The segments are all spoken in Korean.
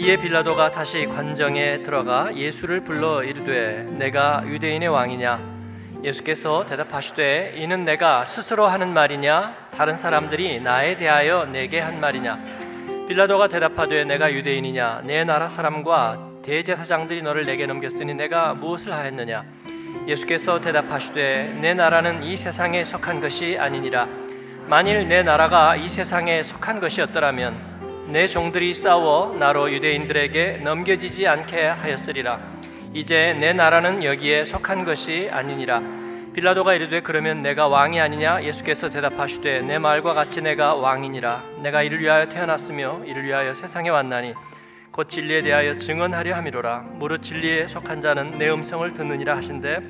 이에 빌라도가 다시 관정에 들어가 예수를 불러 이르되 내가 유대인의 왕이냐? 예수께서 대답하시되 이는 내가 스스로 하는 말이냐? 다른 사람들이 나에 대하여 내게 한 말이냐? 빌라도가 대답하되 내가 유대인이냐? 내 나라 사람과 대제사장들이 너를 내게 넘겼으니 내가 무엇을 하였느냐? 예수께서 대답하시되 내 나라는 이 세상에 속한 것이 아니니라. 만일 내 나라가 이 세상에 속한 것이었더라면 내 종들이 싸워 나로 유대인들에게 넘겨지지 않게 하였으리라. 이제 내 나라는 여기에 속한 것이 아니니라. 빌라도가 이르되 그러면 내가 왕이 아니냐? 예수께서 대답하시되 내 말과 같이 내가 왕이니라. 내가 이를 위하여 태어났으며 이를 위하여 세상에 왔나니 곧 진리에 대하여 증언하려 함이로라. 무릇 진리에 속한 자는 내 음성을 듣느니라 하신대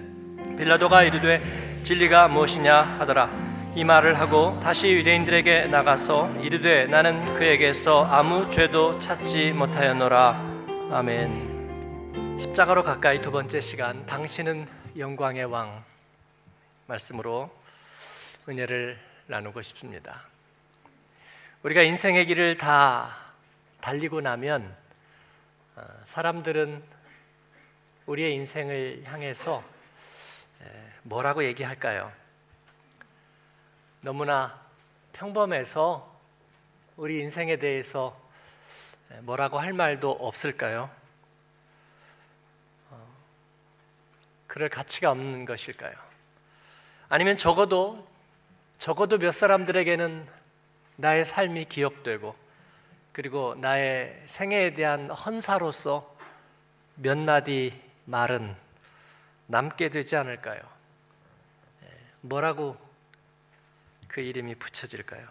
빌라도가 이르되 진리가 무엇이냐 하더라 이 말을 하고 다시 유대인들에게 나가서 이르되 나는 그에게서 아무 죄도 찾지 못하였노라. 아멘. 십자가로 가까이 두 번째 시간 당신은 영광의 왕 말씀으로 은혜를 나누고 싶습니다. 우리가 인생의 길을 다 달리고 나면 어, 사람들은 우리의 인생을 향해서 뭐라고 얘기할까요? 너무나 평범해서 우리 인생에 대해서 뭐라고 할 말도 없을까요? 어, 그럴 가치가 없는 것일까요? 아니면 적어도 적어도 몇 사람들에게는 나의 삶이 기억되고 그리고 나의 생애에 대한 헌사로서 몇 마디 말은 남게 되지 않을까요? 예, 뭐라고 그 이름이 붙여질까요?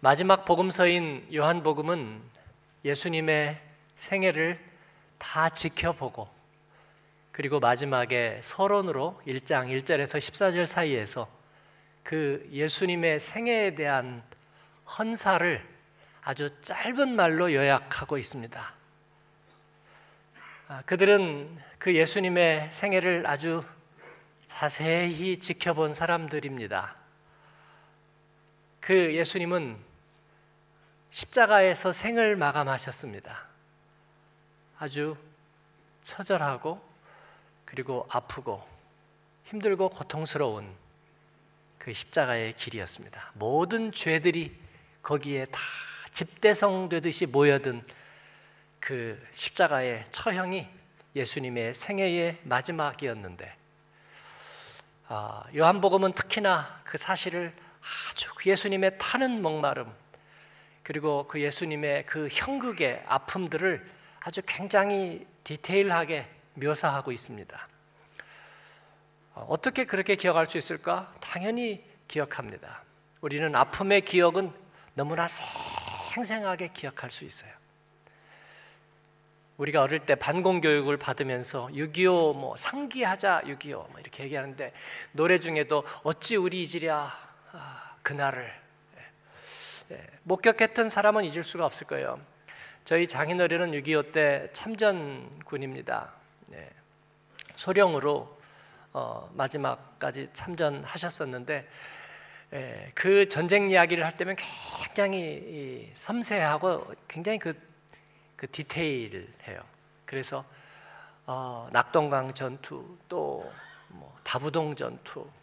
마지막 복음서인 요한복음은 예수님의 생애를 다 지켜보고 그리고 마지막에 서론으로 1장 1절에서 14절 사이에서 그 예수님의 생애에 대한 헌사를 아주 짧은 말로 요약하고 있습니다. 아, 그들은 그 예수님의 생애를 아주 자세히 지켜본 사람들입니다. 그 예수님은 십자가에서 생을 마감하셨습니다. 아주 처절하고 그리고 아프고 힘들고 고통스러운 그 십자가의 길이었습니다. 모든 죄들이 거기에 다 집대성 되듯이 모여든 그 십자가의 처형이 예수님의 생애의 마지막이었는데 아, 요한복음은 특히나 그 사실을 아주 그 예수님의 타는 목마름 그리고 그 예수님의 그 형극의 아픔들을 아주 굉장히 디테일하게 묘사하고 있습니다. 어, 어떻게 그렇게 기억할 수 있을까? 당연히 기억합니다. 우리는 아픔의 기억은 너무나 생생하게 기억할 수 있어요. 우리가 어릴 때 반공 교육을 받으면서 6.25 뭐 상기하자 6.25 뭐 이렇게 얘기하는데 노래 중에도 어찌 우리 아, 그날을 예, 예, 목격했던 사람은 잊을 수가 없을 거예요. 저희 장인어른은 6.25 때 참전군입니다. 예, 소령으로 어, 마지막까지 참전하셨었는데 예, 그 전쟁 이야기를 할 때면 굉장히 섬세하고 굉장히 그, 그 디테일해요. 그래서 어, 낙동강 전투 또 뭐 다부동 전투 예.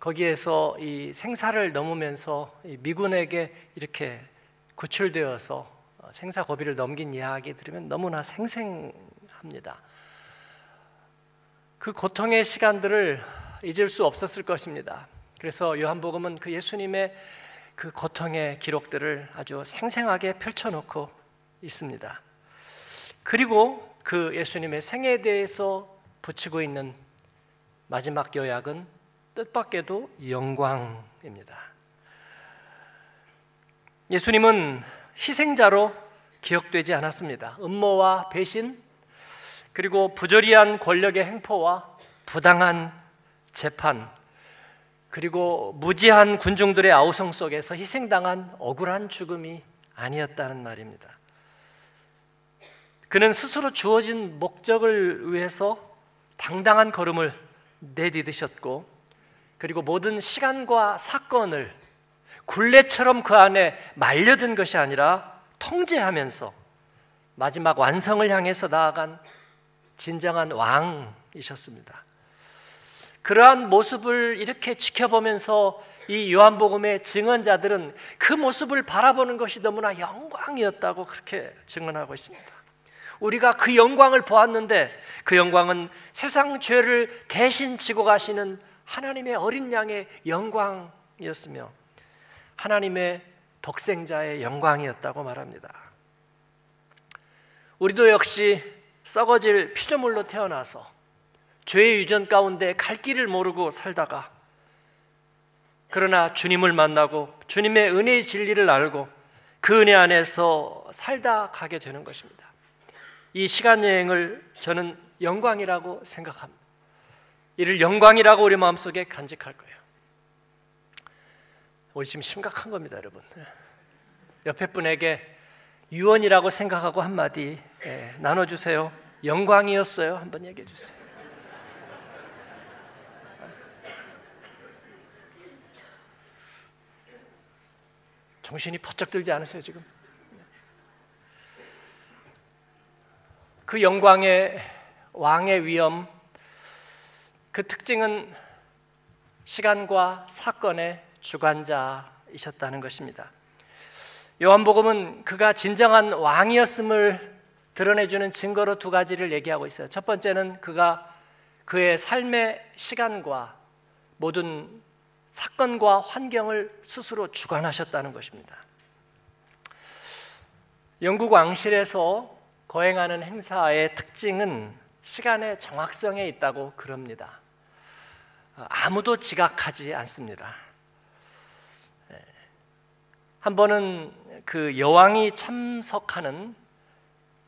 거기에서 이 생사를 넘으면서 미군에게 이렇게 구출되어서 어, 생사 고비를 넘긴 이야기 들으면 너무나 생생합니다. 그 고통의 시간들을 잊을 수 없었을 것입니다. 그래서 요한복음은 그 예수님의 그 고통의 기록들을 아주 생생하게 펼쳐놓고 있습니다. 그리고 그 예수님의 생애에 대해서 붙이고 있는 마지막 요약은 뜻밖에도 영광입니다. 예수님은 희생자로 기억되지 않았습니다. 음모와 배신, 그리고 부조리한 권력의 행포와 부당한 재판, 그리고 무지한 군중들의 아우성 속에서 희생당한 억울한 죽음이 아니었다는 말입니다. 그는 스스로 주어진 목적을 위해서 당당한 걸음을 내디디셨고 그리고 모든 시간과 사건을 굴레처럼 그 안에 말려든 것이 아니라 통제하면서 마지막 완성을 향해서 나아간 진정한 왕이셨습니다. 그러한 모습을 이렇게 지켜보면서 이 요한복음의 증언자들은 그 모습을 바라보는 것이 너무나 영광이었다고 그렇게 증언하고 있습니다. 우리가 그 영광을 보았는데 그 영광은 세상 죄를 대신 지고 가시는 하나님의 어린 양의 영광이었으며 하나님의 독생자의 영광이었다고 말합니다. 우리도 역시 썩어질 피조물로 태어나서 죄의 유전 가운데 갈 길을 모르고 살다가 그러나 주님을 만나고 주님의 은혜의 진리를 알고 그 은혜 안에서 살다 가게 되는 것입니다. 이 시간 여행을 저는 영광이라고 생각합니다. 이를 영광이라고 우리 마음속에 간직할 거예요. 우리 지금 심각한 겁니다, 여러분. 옆에 분에게 유언이라고 생각하고 한마디 예, 나눠주세요. 영광이었어요. 한번 얘기해 주세요. 정신이 퍼쩍 들지 않으세요, 지금? 그 영광의 왕의 위엄, 그 특징은 시간과 사건의 주관자이셨다는 것입니다. 요한복음은 그가 진정한 왕이었음을 드러내주는 증거로 두 가지를 얘기하고 있어요. 첫 번째는 그가 그의 삶의 시간과 모든 사건과 환경을 스스로 주관하셨다는 것입니다. 영국 왕실에서 거행하는 행사의 특징은 시간의 정확성에 있다고 그럽니다. 아무도 지각하지 않습니다. 예. 한 번은 그 여왕이 참석하는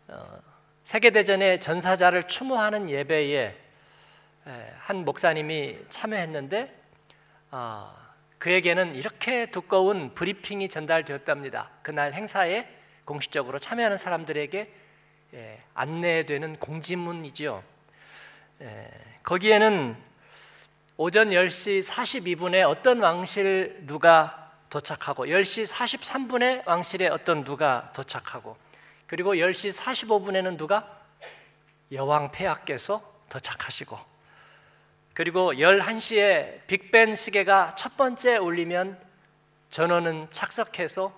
어, 세계대전의 전사자를 추모하는 예배에 예, 한 목사님이 참여했는데 아, 그에게는 이렇게 두꺼운 브리핑이 전달되었답니다. 그날 행사에 공식적으로 참여하는 사람들에게 예, 안내되는 공지문이지요. 예, 거기에는 오전 10시 42분에 어떤 왕실 누가 도착하고 10시 43분에 왕실에 어떤 누가 도착하고 그리고 10시 45분에는 누가 여왕 폐하께서 도착하시고 그리고 11시에 빅벤 시계가 첫 번째 울리면 전원은 착석해서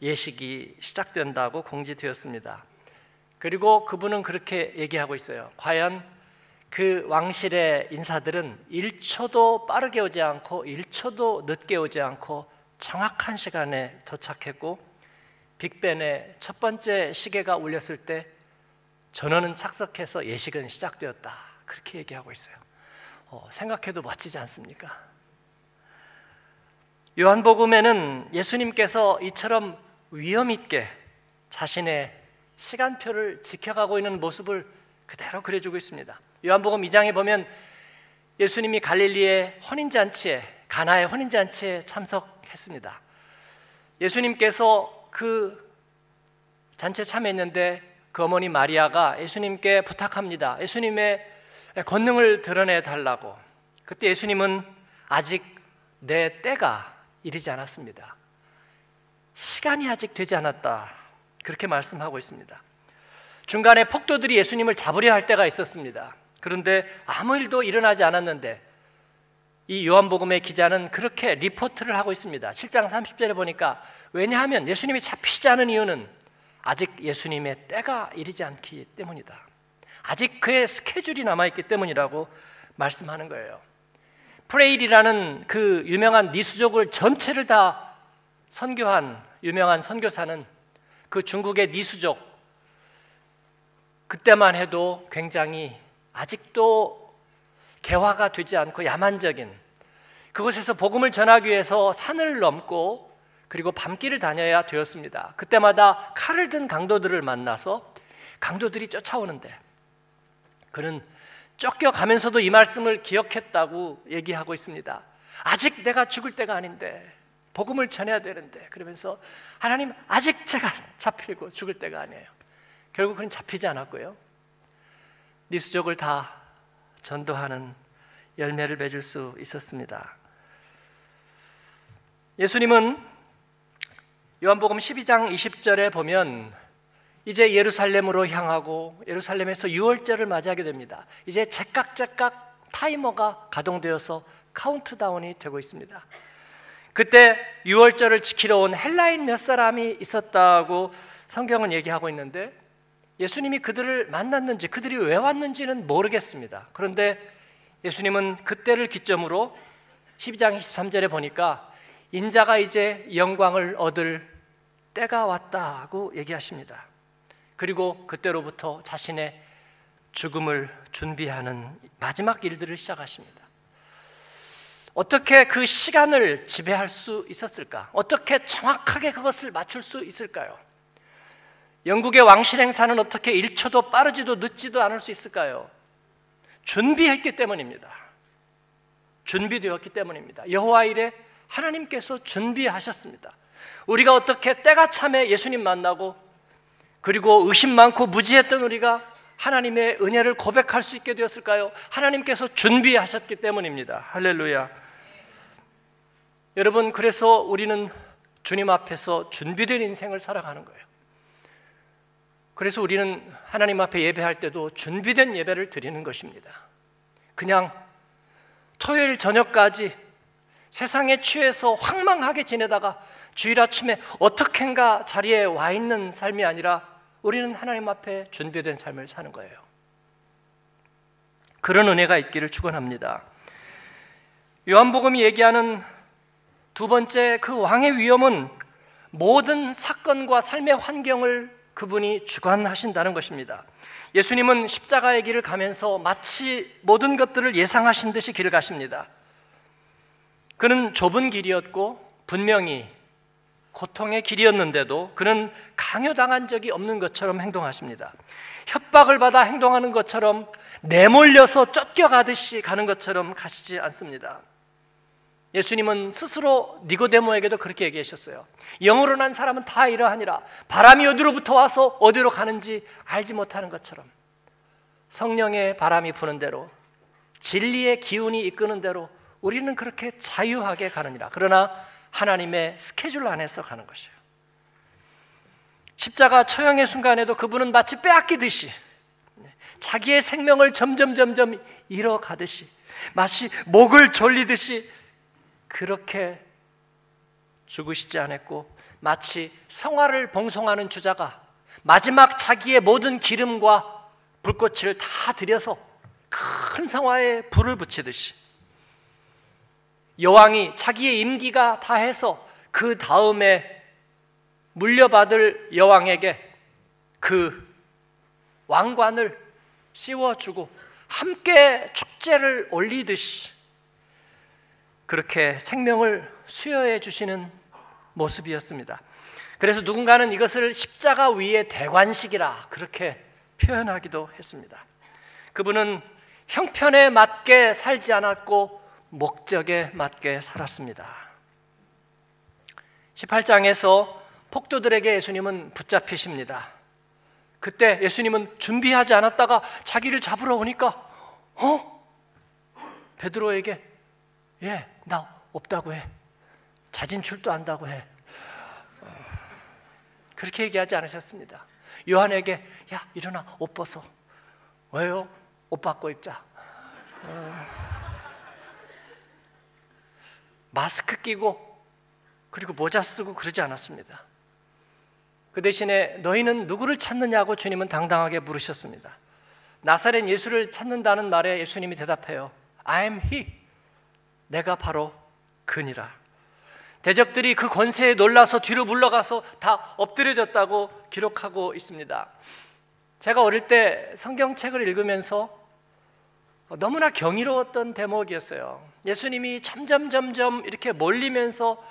예식이 시작된다고 공지되었습니다. 그리고 그분은 그렇게 얘기하고 있어요. 과연 그 왕실의 인사들은 1초도 빠르게 오지 않고 1초도 늦게 오지 않고 정확한 시간에 도착했고 빅벤의 첫 번째 시계가 울렸을 때 전원은 착석해서 예식은 시작되었다. 그렇게 얘기하고 있어요. 어, 생각해도 멋지지 않습니까? 요한복음에는 예수님께서 이처럼 위험 있게 자신의 시간표를 지켜가고 있는 모습을 그대로 그려주고 있습니다. 요한복음 2장에 보면 예수님이 갈릴리의 혼인잔치에 가나의 혼인잔치에 참석했습니다. 예수님께서 그 잔치에 참여했는데 그 어머니 마리아가 예수님께 부탁합니다. 예수님의 권능을 드러내 달라고. 그때 예수님은 아직 내 때가 이르지 않았습니다. 시간이 아직 되지 않았다. 그렇게 말씀하고 있습니다. 중간에 폭도들이 예수님을 잡으려 할 때가 있었습니다. 그런데 아무 일도 일어나지 않았는데 이 요한복음의 기자는 그렇게 리포트를 하고 있습니다. 7장 30절에 보니까 왜냐하면 예수님이 잡히지 않은 이유는 아직 예수님의 때가 이르지 않기 때문이다. 아직 그의 스케줄이 남아있기 때문이라고 말씀하는 거예요. 프레일이라는 그 유명한 니수족을 전체를 다 선교한 유명한 선교사는 그 중국의 니수족 그때만 해도 굉장히 아직도 개화가 되지 않고 야만적인 그곳에서 복음을 전하기 위해서 산을 넘고 그리고 밤길을 다녀야 되었습니다. 그때마다 칼을 든 강도들을 만나서 강도들이 쫓아오는데 그는 쫓겨가면서도 이 말씀을 기억했다고 얘기하고 있습니다. 아직 내가 죽을 때가 아닌데 복음을 전해야 되는데 그러면서 하나님 아직 제가 잡히고 죽을 때가 아니에요. 결국 그는 잡히지 않았고요. 니수족을 다 전도하는 열매를 맺을 수 있었습니다. 예수님은 요한복음 12장 20절에 보면 이제 예루살렘으로 향하고 예루살렘에서 유월절을 맞이하게 됩니다. 이제 제깍제깍 타이머가 가동되어서 카운트다운이 되고 있습니다. 그때 유월절을 지키러 온 헬라인 몇 사람이 있었다고 성경은 얘기하고 있는데 예수님이 그들을 만났는지 그들이 왜 왔는지는 모르겠습니다. 그런데 예수님은 그때를 기점으로 12장 23절에 보니까 인자가 이제 영광을 얻을 때가 왔다고 얘기하십니다. 그리고 그때로부터 자신의 죽음을 준비하는 마지막 일들을 시작하십니다. 어떻게 그 시간을 지배할 수 있었을까? 어떻게 정확하게 그것을 맞출 수 있을까요? 영국의 왕실 행사는 어떻게 1초도 빠르지도 늦지도 않을 수 있을까요? 준비했기 때문입니다. 준비되었기 때문입니다. 여호와 일에 하나님께서 준비하셨습니다. 우리가 어떻게 때가 참에 예수님 만나고 그리고 의심 많고 무지했던 우리가 하나님의 은혜를 고백할 수 있게 되었을까요? 하나님께서 준비하셨기 때문입니다. 할렐루야. 여러분, 그래서 우리는 주님 앞에서 준비된 인생을 살아가는 거예요. 그래서 우리는 하나님 앞에 예배할 때도 준비된 예배를 드리는 것입니다. 그냥 토요일 저녁까지 세상에 취해서 황망하게 지내다가 주일 아침에 어떻게인가 자리에 와 있는 삶이 아니라 우리는 하나님 앞에 준비된 삶을 사는 거예요. 그런 은혜가 있기를 축원합니다. 요한복음이 얘기하는 두 번째 그 왕의 위엄은 모든 사건과 삶의 환경을 그분이 주관하신다는 것입니다. 예수님은 십자가의 길을 가면서 마치 모든 것들을 예상하신 듯이 길을 가십니다. 그는 좁은 길이었고 분명히 고통의 길이었는데도 그는 강요당한 적이 없는 것처럼 행동하십니다. 협박을 받아 행동하는 것처럼 내몰려서 쫓겨가듯이 가는 것처럼 가시지 않습니다. 예수님은 스스로 니고데모에게도 그렇게 얘기하셨어요. 영으로 난 사람은 다 이러하니라. 바람이 어디로부터 와서 어디로 가는지 알지 못하는 것처럼 성령의 바람이 부는 대로 진리의 기운이 이끄는 대로 우리는 그렇게 자유하게 가느니라. 그러나 하나님의 스케줄 안에서 가는 것이에요. 십자가 처형의 순간에도 그분은 마치 빼앗기듯이 자기의 생명을 점점 점점 잃어가듯이 마치 목을 졸리듯이 그렇게 죽으시지 않았고 마치 성화를 봉송하는 주자가 마지막 자기의 모든 기름과 불꽃을 다 들여서 큰 성화에 불을 붙이듯이 여왕이 자기의 임기가 다 해서 그 다음에 물려받을 여왕에게 그 왕관을 씌워주고 함께 축제를 올리듯이 그렇게 생명을 수여해 주시는 모습이었습니다. 그래서 누군가는 이것을 십자가 위의 대관식이라 그렇게 표현하기도 했습니다. 그분은 형편에 맞게 살지 않았고 목적에 맞게 살았습니다. 18장에서 폭도들에게 예수님은 붙잡히십니다. 그때 예수님은 준비하지 않았다가 자기를 잡으러 오니까 어? 베드로에게 예, 나 없다고 해. 자진 출두한다고 해. 그렇게 얘기하지 않으셨습니다. 요한에게 야 일어나 옷 벗어. 왜요? 옷 바꿔 입자. 어. 마스크 끼고 그리고 모자 쓰고 그러지 않았습니다. 그 대신에 너희는 누구를 찾느냐고 주님은 당당하게 물으셨습니다. 나사렛 예수를 찾는다는 말에 예수님이 대답해요. I am he. 내가 바로 그니라. 대적들이 그 권세에 놀라서 뒤로 물러가서 다 엎드려졌다고 기록하고 있습니다. 제가 어릴 때 성경책을 읽으면서 너무나 경이로웠던 대목이었어요. 예수님이 점점 점점 이렇게 몰리면서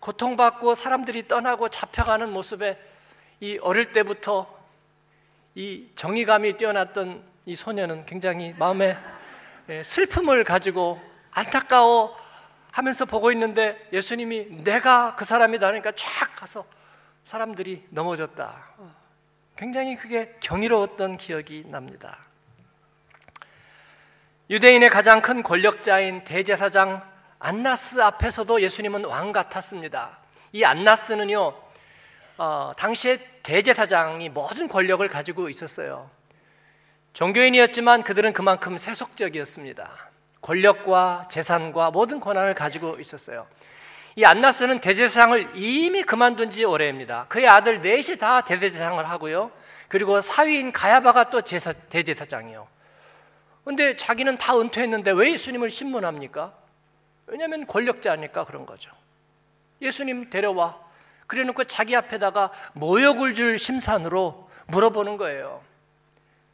고통받고 사람들이 떠나고 잡혀가는 모습에 이 어릴 때부터 이 정의감이 뛰어났던 이 소녀는 굉장히 마음에 슬픔을 가지고 안타까워 하면서 보고 있는데 예수님이 내가 그 사람이다 하니까 쫙 가서 사람들이 넘어졌다. 굉장히 그게 경이로웠던 기억이 납니다. 유대인의 가장 큰 권력자인 대제사장 안나스 앞에서도 예수님은 왕 같았습니다. 이 안나스는요, 어, 당시에 대제사장이 모든 권력을 가지고 있었어요. 종교인이었지만 그들은 그만큼 세속적이었습니다. 권력과 재산과 모든 권한을 가지고 있었어요. 이 안나스는 대제사장을 이미 그만둔 지 오래입니다. 그의 아들 넷이 다 대제사장을 하고요. 그리고 사위인 가야바가 또 제사, 대제사장이요. 근데 자기는 다 은퇴했는데 왜 예수님을 신문합니까? 왜냐하면 권력자니까 그런 거죠. 예수님 데려와. 그래 놓고 자기 앞에다가 모욕을 줄 심산으로 물어보는 거예요.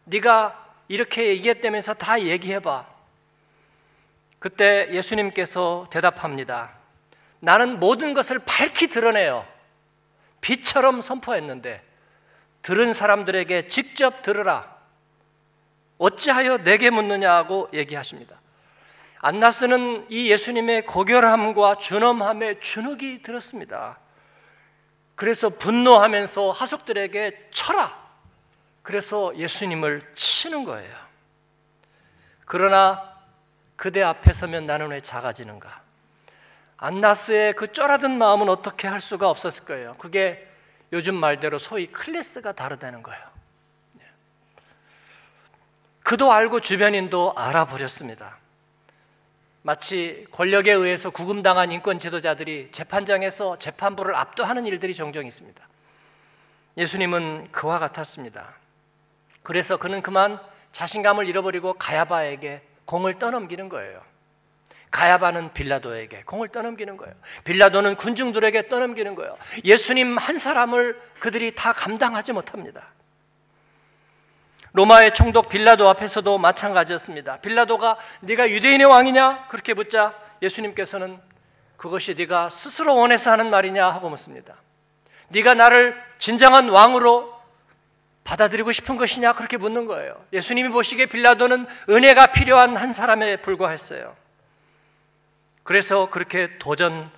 네가 이렇게 얘기했다면서 다 얘기해봐. 그때 예수님께서 대답합니다. 나는 모든 것을 밝히 드러내요. 빛처럼 선포했는데 들은 사람들에게 직접 들으라. 어찌하여 내게 묻느냐고 얘기하십니다. 안나스는 이 예수님의 고결함과 준엄함에 주눅이 들었습니다. 그래서 분노하면서 하속들에게 쳐라. 그래서 예수님을 치는 거예요. 그러나 그대 앞에 서면 나는 왜 작아지는가? 안나스의 그 쫄아든 마음은 어떻게 할 수가 없었을 거예요. 그게 요즘 말대로 소위 클래스가 다르다는 거예요. 네. 그도 알고 주변인도 알아버렸습니다. 마치 권력에 의해서 구금당한 인권 지도자들이 재판장에서 재판부를 압도하는 일들이 종종 있습니다. 예수님은 그와 같았습니다. 그래서 그는 그만 자신감을 잃어버리고 가야바에게 공을 떠넘기는 거예요. 가야바는 빌라도에게 공을 떠넘기는 거예요. 빌라도는 군중들에게 떠넘기는 거예요. 예수님 한 사람을 그들이 다 감당하지 못합니다. 로마의 총독 빌라도 앞에서도 마찬가지였습니다. 빌라도가 네가 유대인의 왕이냐 그렇게 묻자 예수님께서는 그것이 네가 스스로 원해서 하는 말이냐 하고 묻습니다. 네가 나를 진정한 왕으로 받아들이고 싶은 것이냐 그렇게 묻는 거예요. 예수님이 보시기에 빌라도는 은혜가 필요한 한 사람에 불과했어요. 그래서 그렇게 도전하신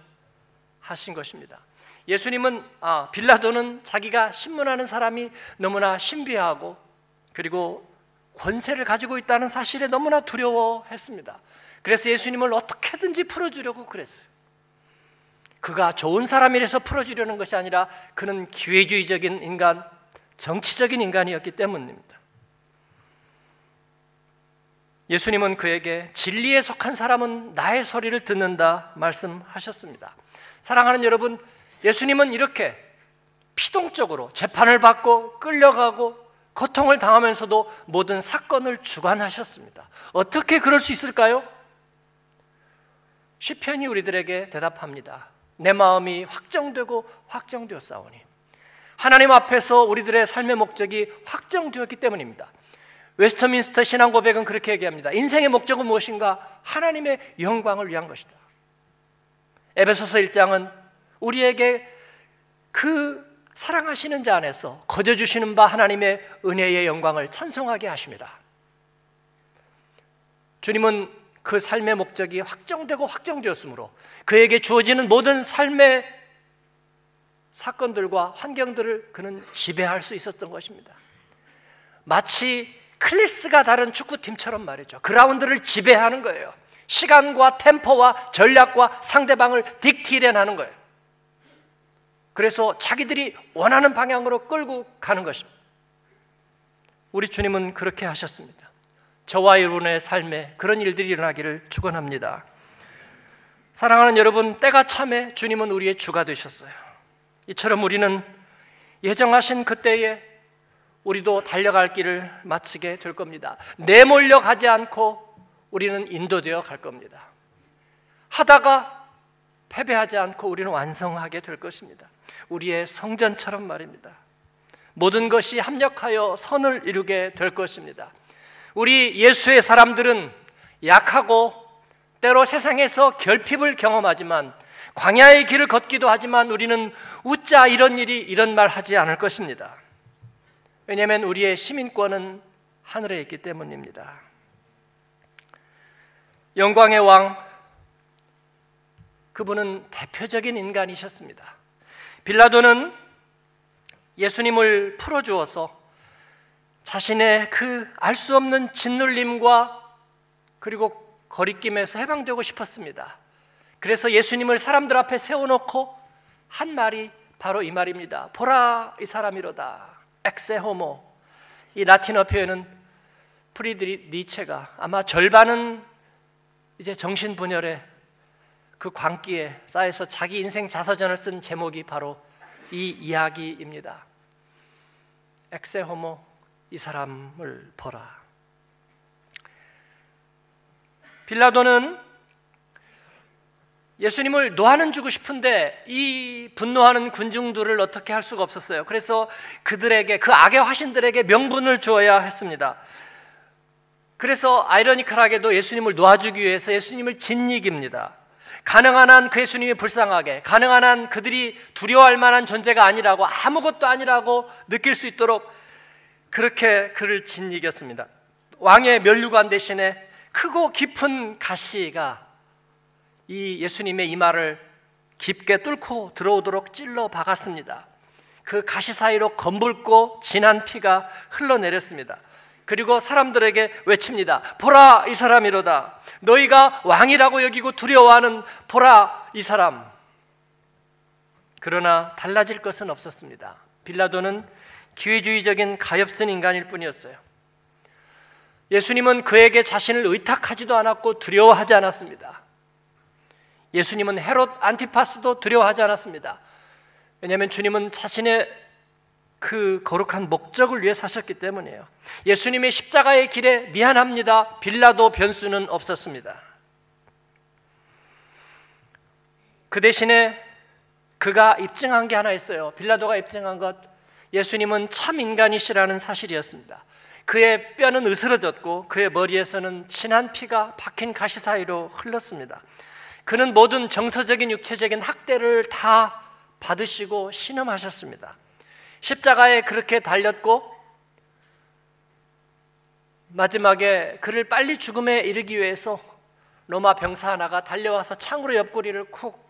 것입니다. 예수님은 아, 빌라도는 자기가 신문하는 사람이 너무나 신비하고 그리고 권세를 가지고 있다는 사실에 너무나 두려워했습니다. 그래서 예수님을 어떻게든지 풀어주려고 그랬어요. 그가 좋은 사람이라서 풀어주려는 것이 아니라 그는 기회주의적인 인간, 정치적인 인간이었기 때문입니다. 예수님은 그에게 진리에 속한 사람은 나의 소리를 듣는다 말씀하셨습니다. 사랑하는 여러분, 예수님은 이렇게 피동적으로 재판을 받고 끌려가고 고통을 당하면서도 모든 사건을 주관하셨습니다. 어떻게 그럴 수 있을까요? 시편이 우리들에게 대답합니다. 내 마음이 확정되고 확정되었사오니 하나님 앞에서 우리들의 삶의 목적이 확정되었기 때문입니다. 웨스터민스터 신앙 고백은 그렇게 얘기합니다. 인생의 목적은 무엇인가? 하나님의 영광을 위한 것이다. 에베소서 1장은 우리에게 그 사랑하시는 자 안에서 거저 주시는 바 하나님의 은혜의 영광을 찬송하게 하십니다. 주님은 그 삶의 목적이 확정되고 확정되었으므로 그에게 주어지는 모든 삶의 사건들과 환경들을 그는 지배할 수 있었던 것입니다. 마치 클래스가 다른 축구팀처럼 말이죠. 그라운드를 지배하는 거예요. 시간과 템포와 전략과 상대방을 딕티렌 거예요. 그래서 자기들이 원하는 방향으로 끌고 가는 것입니다. 우리 주님은 그렇게 하셨습니다. 저와 여러분의 삶에 그런 일들이 일어나기를 축원합니다. 사랑하는 여러분, 때가 참에 주님은 우리의 주가 되셨어요. 이처럼 우리는 예정하신 그때에 우리도 달려갈 길을 마치게 될 겁니다. 내몰려 가지 않고 우리는 인도되어 갈 겁니다. 하다가 패배하지 않고 우리는 완성하게 될 것입니다. 우리의 성전처럼 말입니다. 모든 것이 합력하여 선을 이루게 될 것입니다. 우리 예수의 사람들은 약하고 때로 세상에서 결핍을 경험하지만 광야의 길을 걷기도 하지만 우리는 웃자 이런 일이 이런 말 하지 않을 것입니다. 왜냐하면 우리의 시민권은 하늘에 있기 때문입니다. 영광의 왕, 그분은 대표적인 인간이셨습니다. 빌라도는 예수님을 풀어주어서 자신의 그 알 수 없는 짓눌림과 그리고 거리낌에서 해방되고 싶었습니다. 그래서 예수님을 사람들 앞에 세워놓고 한 말이 바로 이 말입니다. 보라 이 사람이로다. Ecce homo. 이 라틴어 표현은 프리드리히 니체가 아마 절반은 이제 정신 분열에 그 광기에 쌓여서 자기 인생 자서전을 쓴 제목이 바로 이 이야기입니다. Ecce homo 이 사람을 보라. 빌라도는 예수님을 노하는 주고 싶은데 이 분노하는 군중들을 어떻게 할 수가 없었어요. 그래서 그들에게 그 악의 화신들에게 명분을 주어야 했습니다. 그래서 아이러니컬하게도 예수님을 놓아주기 위해서 예수님을 진이깁니다. 가능한 한 그 예수님이 불쌍하게, 가능한 한 그들이 두려워할 만한 존재가 아니라고 아무것도 아니라고 느낄 수 있도록 그렇게 그를 진이겼습니다. 왕의 면류관 대신에 크고 깊은 가시가 이 예수님의 이마를 깊게 뚫고 들어오도록 찔러 박았습니다. 그 가시 사이로 검붉고 진한 피가 흘러내렸습니다. 그리고 사람들에게 외칩니다. 보라 이 사람이로다. 너희가 왕이라고 여기고 두려워하는 보라 이 사람. 그러나 달라질 것은 없었습니다. 빌라도는 기회주의적인 가엾은 인간일 뿐이었어요. 예수님은 그에게 자신을 의탁하지도 않았고 두려워하지 않았습니다. 예수님은 헤롯 안티파스도 두려워하지 않았습니다. 왜냐하면 주님은 자신의 그 거룩한 목적을 위해 사셨기 때문이에요. 예수님의 십자가의 길에 미안합니다. 빌라도 변수는 없었습니다. 그 대신에 그가 입증한 게 하나 있어요. 빌라도가 입증한 것. 예수님은 참 인간이시라는 사실이었습니다. 그의 뼈는 으스러졌고 그의 머리에서는 진한 피가 박힌 가시 사이로 흘렀습니다. 그는 모든 정서적인 육체적인 학대를 다 받으시고 신음하셨습니다. 십자가에 그렇게 달렸고 마지막에 그를 빨리 죽음에 이르기 위해서 로마 병사 하나가 달려와서 창으로 옆구리를 쿡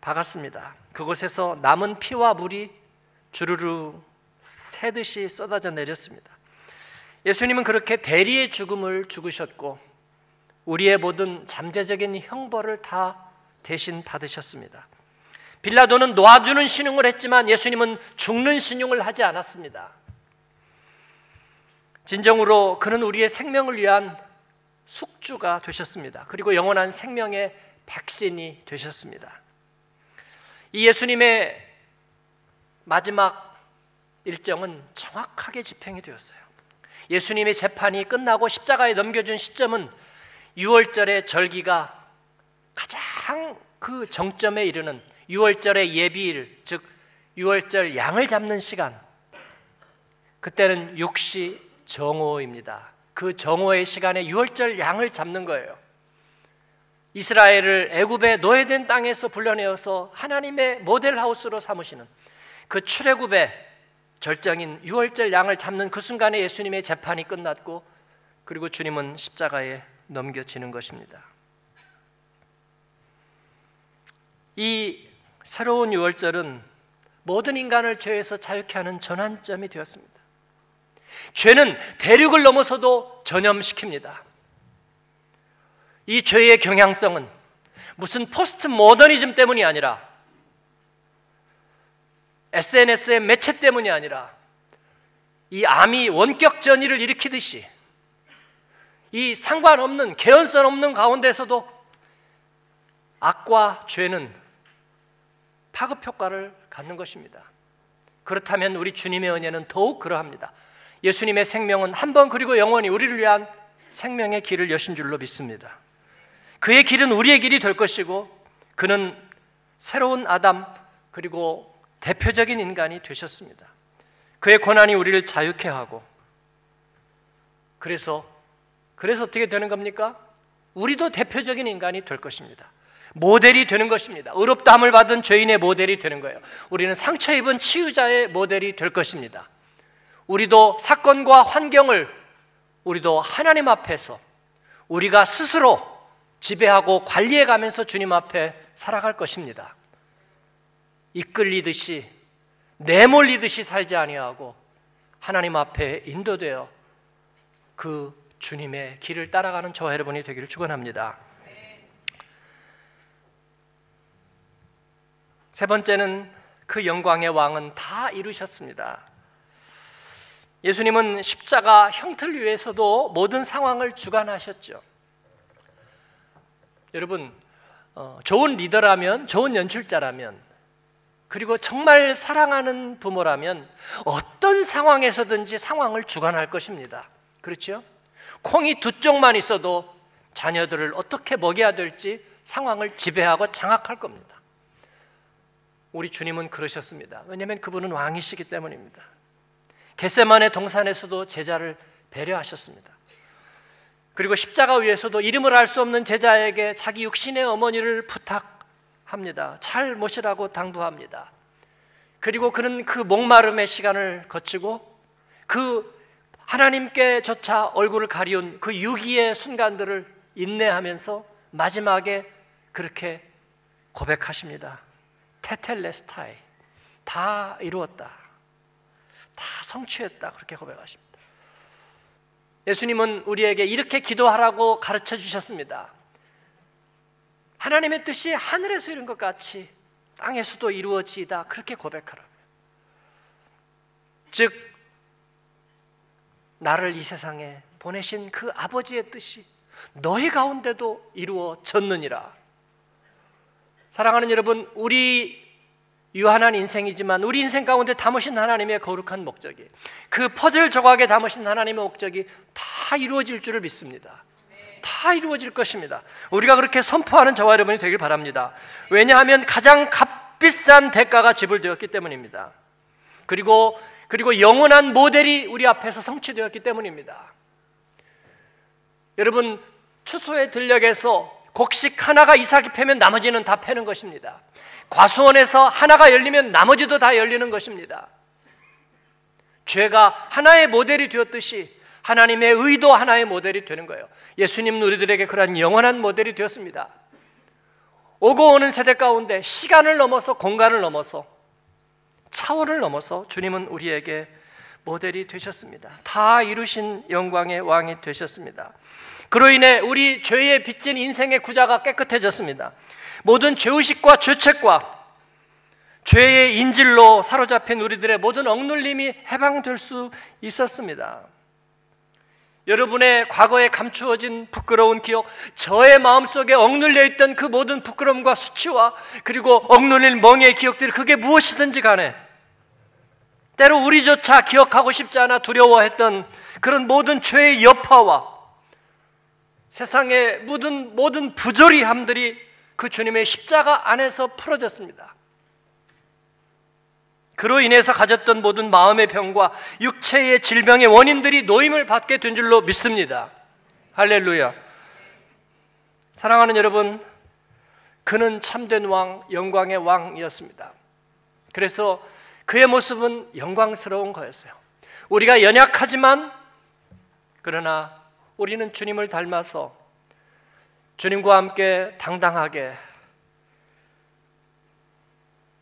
박았습니다. 그곳에서 남은 피와 물이 주르르 새듯이 쏟아져 내렸습니다. 예수님은 그렇게 대리의 죽음을 죽으셨고 우리의 모든 잠재적인 형벌을 다 대신 받으셨습니다. 빌라도는 놓아주는 신용을 했지만 예수님은 죽는 신용을 하지 않았습니다. 진정으로 그는 우리의 생명을 위한 숙주가 되셨습니다. 그리고 영원한 생명의 백신이 되셨습니다. 이 예수님의 마지막 일정은 정확하게 집행이 되었어요. 예수님의 재판이 끝나고 십자가에 넘겨준 시점은 6월절의 절기가 가장 그 정점에 이르는 6월절의 예비일, 즉 6월절 양을 잡는 시간. 그때는 육시 정오입니다. 그 정오의 시간에 6월절 양을 잡는 거예요. 이스라엘을 애굽의 노예된 땅에서 불러내어서 하나님의 모델 하우스로 삼으시는 그 출애굽의 절정인 6월절 양을 잡는 그 순간에 예수님의 재판이 끝났고 그리고 주님은 십자가에 넘겨지는 것입니다. 이 새로운 6월절은 모든 인간을 죄에서 자유케 하는 전환점이 되었습니다. 죄는 대륙을 넘어서도 전염시킵니다. 이 죄의 경향성은 무슨 포스트 모더니즘 때문이 아니라 SNS의 매체 때문이 아니라 이 암이 원격 전이를 일으키듯이 이 상관없는 개연성 없는 가운데서도 악과 죄는 파급 효과를 갖는 것입니다. 그렇다면 우리 주님의 은혜는 더욱 그러합니다. 예수님의 생명은 한 번 그리고 영원히 우리를 위한 생명의 길을 여신 줄로 믿습니다. 그의 길은 우리의 길이 될 것이고 그는 새로운 아담 그리고 대표적인 인간이 되셨습니다. 그의 고난이 우리를 자유케 하고 그래서 그래서 어떻게 되는 겁니까? 우리도 대표적인 인간이 될 것입니다. 모델이 되는 것입니다. 의롭다함을 받은 죄인의 모델이 되는 거예요. 우리는 상처 입은 치유자의 모델이 될 것입니다. 우리도 사건과 환경을 우리도 하나님 앞에서 우리가 스스로 지배하고 관리해 가면서 주님 앞에 살아갈 것입니다. 이끌리듯이 내몰리듯이 살지 아니하고 하나님 앞에 인도되어 그 주님의 길을 따라가는 저와 여러분이 되기를 축원합니다. 세 번째는 그 영광의 왕은 다 이루셨습니다. 예수님은 십자가 형틀 위에서도 모든 상황을 주관하셨죠. 여러분, 어, 좋은 리더라면, 좋은 연출자라면, 그리고 정말 사랑하는 부모라면 어떤 상황에서든지 상황을 주관할 것입니다. 그렇죠? 콩이 두 쪽만 있어도 자녀들을 어떻게 먹여야 될지 상황을 지배하고 장악할 겁니다. 우리 주님은 그러셨습니다. 왜냐하면 그분은 왕이시기 때문입니다. 겟세만의 동산에서도 제자를 배려하셨습니다. 그리고 십자가 위에서도 이름을 알 수 없는 제자에게 자기 육신의 어머니를 부탁합니다. 잘 모시라고 당부합니다. 그리고 그는 그 목마름의 시간을 거치고 그 하나님께조차 얼굴을 가리운 그 유기의 순간들을 인내하면서 마지막에 그렇게 고백하십니다. 테텔레스타이 다 이루었다. 다 성취했다. 그렇게 고백하십니다. 예수님은 우리에게 이렇게 기도하라고 가르쳐 주셨습니다. 하나님의 뜻이 하늘에서 이룬 것 같이 땅에서도 이루어지다. 그렇게 고백하라. 즉 나를 이 세상에 보내신 그 아버지의 뜻이 너희 가운데도 이루어졌느니라. 사랑하는 여러분, 우리 유한한 인생이지만 우리 인생 가운데 담으신 하나님의 거룩한 목적이 그 퍼즐 조각에 담으신 하나님의 목적이 다 이루어질 줄을 믿습니다. 다 이루어질 것입니다. 우리가 그렇게 선포하는 저와 여러분이 되길 바랍니다. 왜냐하면 가장 값비싼 대가가 지불되었기 때문입니다. 그리고 그리고 영원한 모델이 우리 앞에서 성취되었기 때문입니다. 여러분 추수의 들녘에서 곡식 하나가 이삭이 패면 나머지는 다 패는 것입니다. 과수원에서 하나가 열리면 나머지도 다 열리는 것입니다. 죄가 하나의 모델이 되었듯이 하나님의 의도 하나의 모델이 되는 거예요. 예수님 우리들에게 그러한 영원한 모델이 되었습니다. 오고 오는 세대 가운데 시간을 넘어서 공간을 넘어서 차원을 넘어서 주님은 우리에게 모델이 되셨습니다. 다 이루신 영광의 왕이 되셨습니다. 그로 인해 우리 죄에 빚진 인생의 구자가 깨끗해졌습니다. 모든 죄의식과 죄책과 죄의 인질로 사로잡힌 우리들의 모든 억눌림이 해방될 수 있었습니다. 여러분의 과거에 감추어진 부끄러운 기억, 저의 마음속에 억눌려 있던 그 모든 부끄러움과 수치와 그리고 억눌린 멍의 기억들이 그게 무엇이든지 간에 때로 우리조차 기억하고 싶지 않아 두려워했던 그런 모든 죄의 여파와 세상의 모든 모든 부조리함들이 그 주님의 십자가 안에서 풀어졌습니다. 그로 인해서 가졌던 모든 마음의 병과 육체의 질병의 원인들이 노임을 받게 된 줄로 믿습니다. 할렐루야. 사랑하는 여러분, 그는 참된 왕, 영광의 왕이었습니다. 그래서 그의 모습은 영광스러운 거였어요. 우리가 연약하지만 그러나 우리는 주님을 닮아서 주님과 함께 당당하게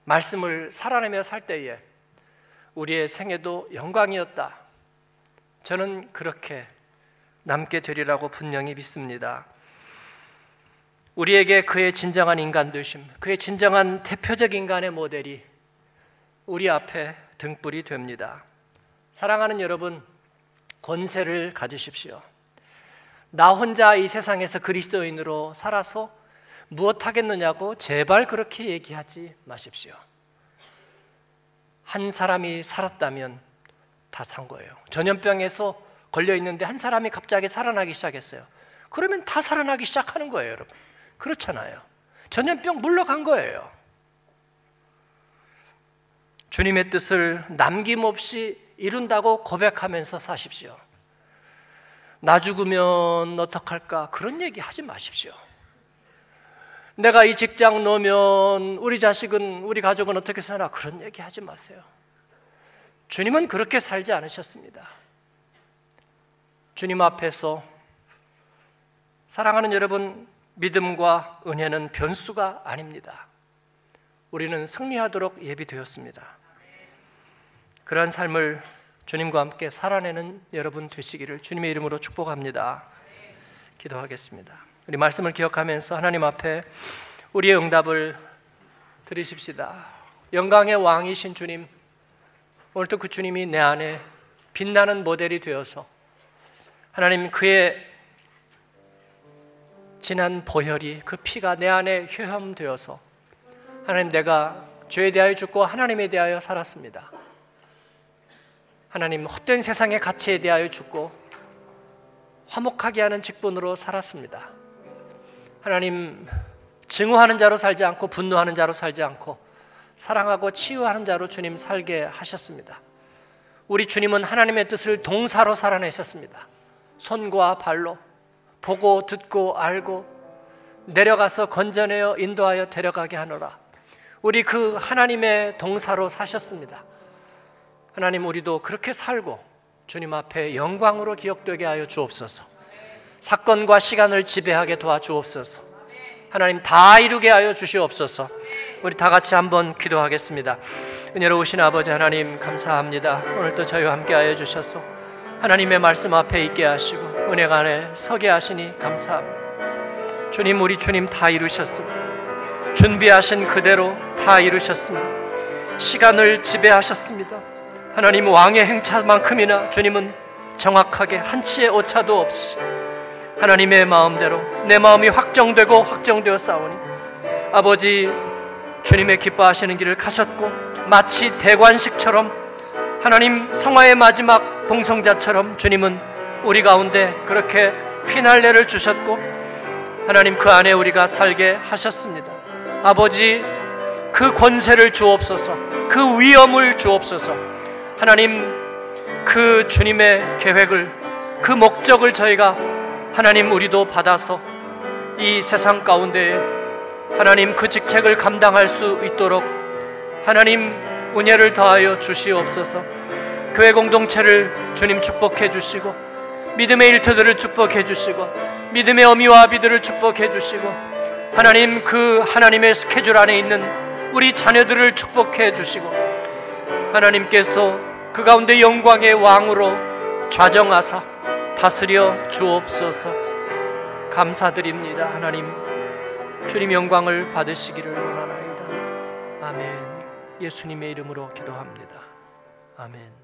말씀을 살아내며 살 때에 우리의 생애도 영광이었다. 저는 그렇게 남게 되리라고 분명히 믿습니다. 우리에게 그의 진정한 인간 되심, 그의 진정한 대표적 인간의 모델이 우리 앞에 등불이 됩니다. 사랑하는 여러분, 권세를 가지십시오. 나 혼자 이 세상에서 그리스도인으로 살아서 무엇 하겠느냐고 제발 그렇게 얘기하지 마십시오. 한 사람이 살았다면 다 산 거예요. 전염병에서 걸려 있는데 한 사람이 갑자기 살아나기 시작했어요. 그러면 다 살아나기 시작하는 거예요, 여러분. 그렇잖아요. 전염병 물러간 거예요. 주님의 뜻을 남김없이 이룬다고 고백하면서 사십시오. 나 죽으면 어떡할까? 그런 얘기 하지 마십시오. 내가 이 직장 놓으면 우리 자식은, 우리 가족은 어떻게 사나? 그런 얘기 하지 마세요. 주님은 그렇게 살지 않으셨습니다. 주님 앞에서 사랑하는 여러분, 믿음과 은혜는 변수가 아닙니다. 우리는 승리하도록 예비되었습니다. 그러한 삶을 주님과 함께 살아내는 여러분 되시기를 주님의 이름으로 축복합니다. 기도하겠습니다. 우리 말씀을 기억하면서 하나님 앞에 우리의 응답을 드리십시다. 영광의 왕이신 주님, 오늘도 그 주님이 내 안에 빛나는 모델이 되어서 하나님 그의 지난 보혈이 그 피가 내 안에 효험되어서 하나님 내가 죄에 대하여 죽고 하나님에 대하여 살았습니다. 하나님 헛된 세상의 가치에 대하여 죽고 화목하게 하는 직분으로 살았습니다. 하나님 증오하는 자로 살지 않고 분노하는 자로 살지 않고 사랑하고 치유하는 자로 주님 살게 하셨습니다. 우리 주님은 하나님의 뜻을 동사로 살아내셨습니다. 손과 발로 보고 듣고 알고 내려가서 건져내어 인도하여 데려가게 하노라. 우리 그 하나님의 동사로 사셨습니다. 하나님 우리도 그렇게 살고 주님 앞에 영광으로 기억되게 하여 주옵소서. 사건과 시간을 지배하게 도와주옵소서. 하나님 다 이루게 하여 주시옵소서. 우리 다 같이 한번 기도하겠습니다. 은혜로우신 아버지 하나님 감사합니다. 오늘도 저희와 함께 하여 주셔서 하나님의 말씀 앞에 있게 하시고 은혜가 안에 서게 하시니 감사합니다. 주님 우리 주님 다 이루셨습니다. 준비하신 그대로 다 이루셨습니다. 시간을 지배하셨습니다. 하나님 왕의 행차만큼이나 주님은 정확하게 한 치의 오차도 없이 하나님의 마음대로 내 마음이 확정되고 확정되어 싸우니 아버지 주님의 기뻐하시는 길을 가셨고 마치 대관식처럼 하나님 성화의 마지막 봉성자처럼 주님은 우리 가운데 그렇게 휘날레를 주셨고 하나님 그 안에 우리가 살게 하셨습니다. 아버지 그 권세를 주옵소서. 그 위엄을 주옵소서. 하나님 그 주님의 계획을 그 목적을 저희가 하나님 우리도 받아서 이 세상 가운데 하나님 그 직책을 감당할 수 있도록 하나님 은혜를 더하여 주시옵소서. 교회 공동체를 주님 축복해 주시고 믿음의 일터들을 축복해 주시고 믿음의 어미와 아비들을 축복해 주시고 하나님 그 하나님의 스케줄 안에 있는 우리 자녀들을 축복해 주시고 하나님께서 그 가운데 영광의 왕으로 좌정하사 다스려 주옵소서. 감사드립니다. 하나님 주님 영광을 받으시기를 원하나이다. 아멘. 예수님의 이름으로 기도합니다. 아멘